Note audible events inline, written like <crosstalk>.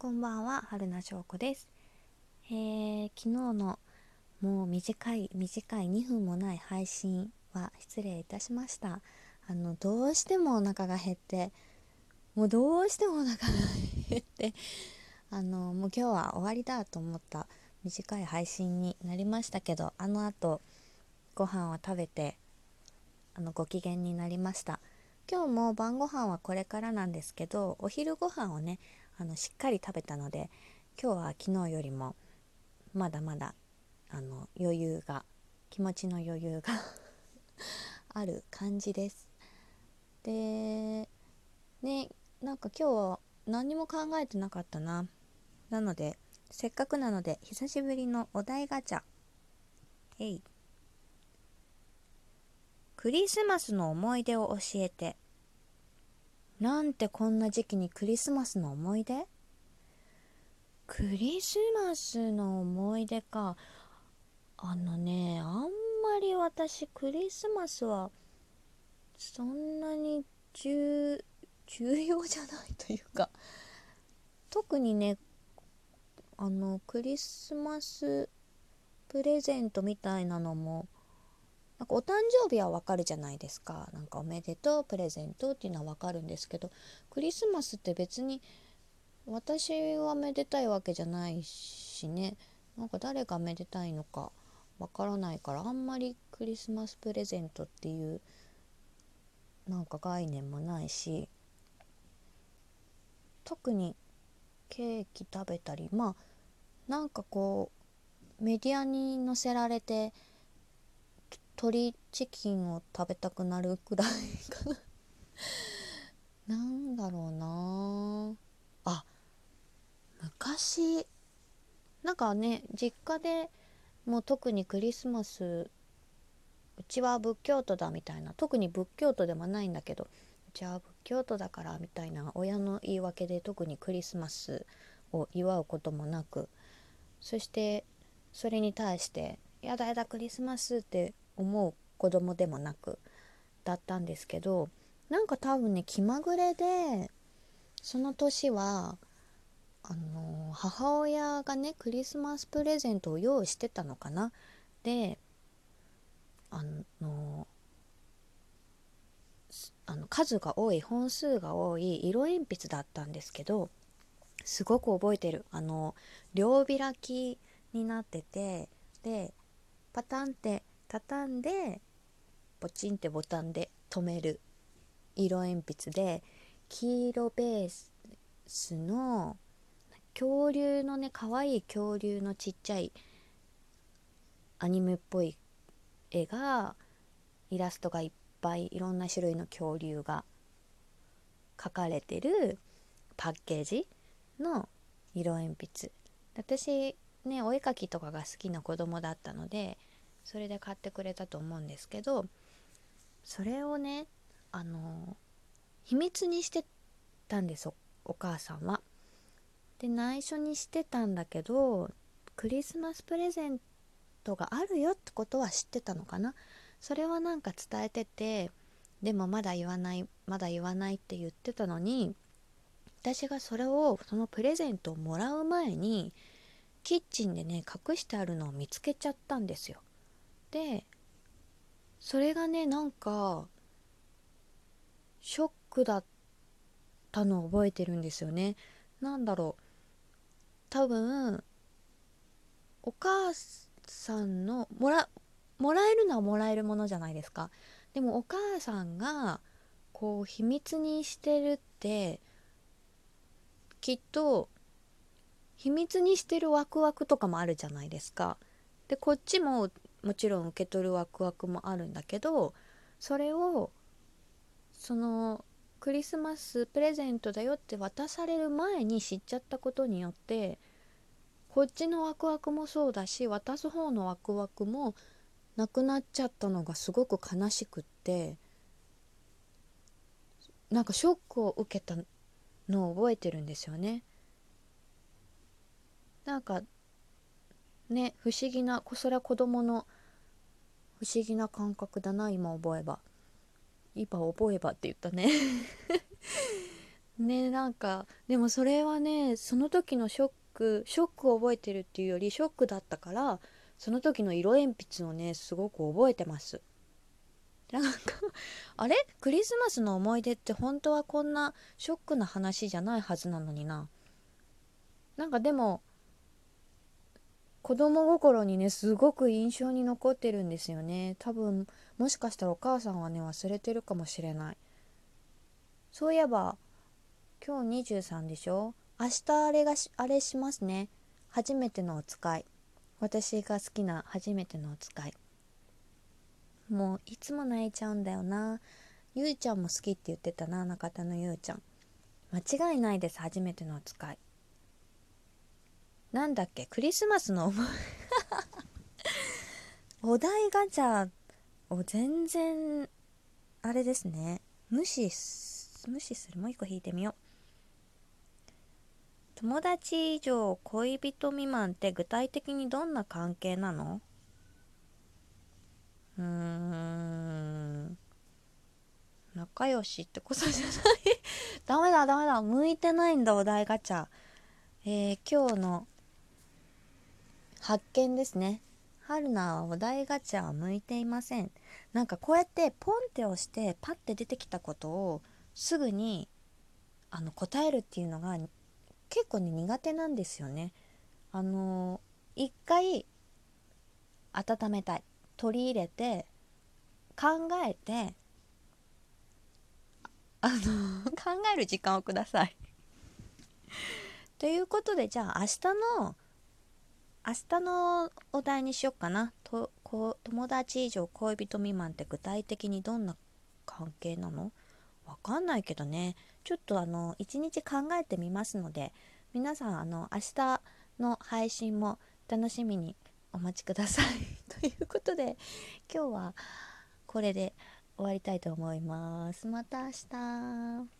こんばんは春名翔子です、えー、昨日のもう短い短い2分もない配信は失礼いたしました。あのどうしてもお腹が減ってもうどうしてもお腹が減ってあのもう今日は終わりだと思った短い配信になりましたけどあのあとご飯を食べてあのご機嫌になりました。今日も晩ご飯はこれからなんですけどお昼ご飯をねあのしっかり食べたので今日は昨日よりもまだまだあの余裕が気持ちの余裕が <laughs> ある感じです。でねなんか今日は何も考えてなかったな。なのでせっかくなので久しぶりのお題ガチャ。えい。クリスマスの思い出を教えて。なんてこんな時期にクリスマスの思い出？クリスマスの思い出か。あのねあんまり私クリスマスはそんなに重重要じゃないというか。<laughs> 特にねあのクリスマスプレゼントみたいなのもなんかお誕生日はわかるじゃないですか。なんかおめでとうプレゼントっていうのはわかるんですけどクリスマスって別に私はめでたいわけじゃないしね。なんか誰がめでたいのかわからないからあんまりクリスマスプレゼントっていうなんか概念もないし特にケーキ食べたりまあなんかこうメディアに載せられて鶏チキンを食べたくなるくらいかな。<laughs> なんだろうな。あ昔なんかね実家でもう特にクリスマスうちは仏教徒だみたいな特に仏教徒でもないんだけどうちは仏教徒だからみたいな親の言い訳で特にクリスマスを祝うこともなくそしてそれに対して「やだやだクリスマス」って思う子供でもなくだったんですけどなんか多分ね気まぐれでその年はあの母親がねクリスマスプレゼントを用意してたのかな。であのあの数が多い本数が多い色鉛筆だったんですけどすごく覚えてる。あの両開きになっててでパタンって畳んでポチンってボタンで留める。色鉛筆で黄色ベースの恐竜のね可愛い恐竜のちっちゃいアニメっぽい絵がイラストがいっぱいいろんな種類の恐竜が描かれてるパッケージの色鉛筆。私ねお絵描きとかが好きな子供だったのでそれで買ってくれたと思うんですけどそれをねあの秘密にしてたんですお母さんは。で内緒にしてたんだけどクリスマスプレゼントがあるよってことは知ってたのかなそれはなんか伝えててでもまだ言わないまだ言わないって言ってたのに私がそれをそのプレゼントをもらう前にキッチンでね隠してあるのを見つけちゃったんですよ。でそれがねなんかショックだったのを覚えてるんですよね。なんだろう多分お母さんのもらもらえるのはもらえるものじゃないですか。でもお母さんがこう秘密にしてるってきっと秘密にしてるワクワクとかもあるじゃないですか。でこっちももちろん受け取るワクワクもあるんだけどそれをそのクリスマスプレゼントだよって渡される前に知っちゃったことによってこっちのワクワクもそうだし渡す方のワクワクもなくなっちゃったのがすごく悲しくってなんかショックを受けたのを覚えてるんですよね。なんかね不思議なそれは子供の不思議な感覚だな今覚えば。今覚えばって言ったね。<laughs> ねなんかでもそれはねその時のショックショックを覚えてるっていうよりショックだったからその時の色鉛筆をねすごく覚えてます。なんかあれ？クリスマスの思い出って本当はこんなショックな話じゃないはずなのにな。なんかでも子供心にねすごく印象に残ってるんですよね。多分もしかしたらお母さんはね忘れてるかもしれない。そういえば今日23でしょ？明日あれがあれしますね。初めてのお使い。私が好きな初めてのお使い。もういつも泣いちゃうんだよな。ゆうちゃんも好きって言ってたな中田のゆうちゃん。間違いないです初めてのお使い。なんだっけ？クリスマスの思い。<laughs> お題ガチャを全然あれですね。無視す無視する？もう一個引いてみよう。友達以上恋人未満って具体的にどんな関係なの？うーん。仲良しってことじゃない。<laughs> ダメだダメだ。向いてないんだお題ガチャ。えー、今日の発見ですね。春菜はお題ガチャは向いていません。なんかこうやってポンって押してパッて出てきたことをすぐにあの答えるっていうのが結構ね苦手なんですよね。あの一回温めたい。取り入れて考えてあの考える時間をください。ということでじゃあ明日の明日のお題にしよっかな。とこ友達以上恋人未満って具体的にどんな関係なの？わかんないけどね。ちょっとあの一日考えてみますので皆さんあの明日の配信も楽しみにお待ちください。<laughs> ということで今日はこれで終わりたいと思います。また明日。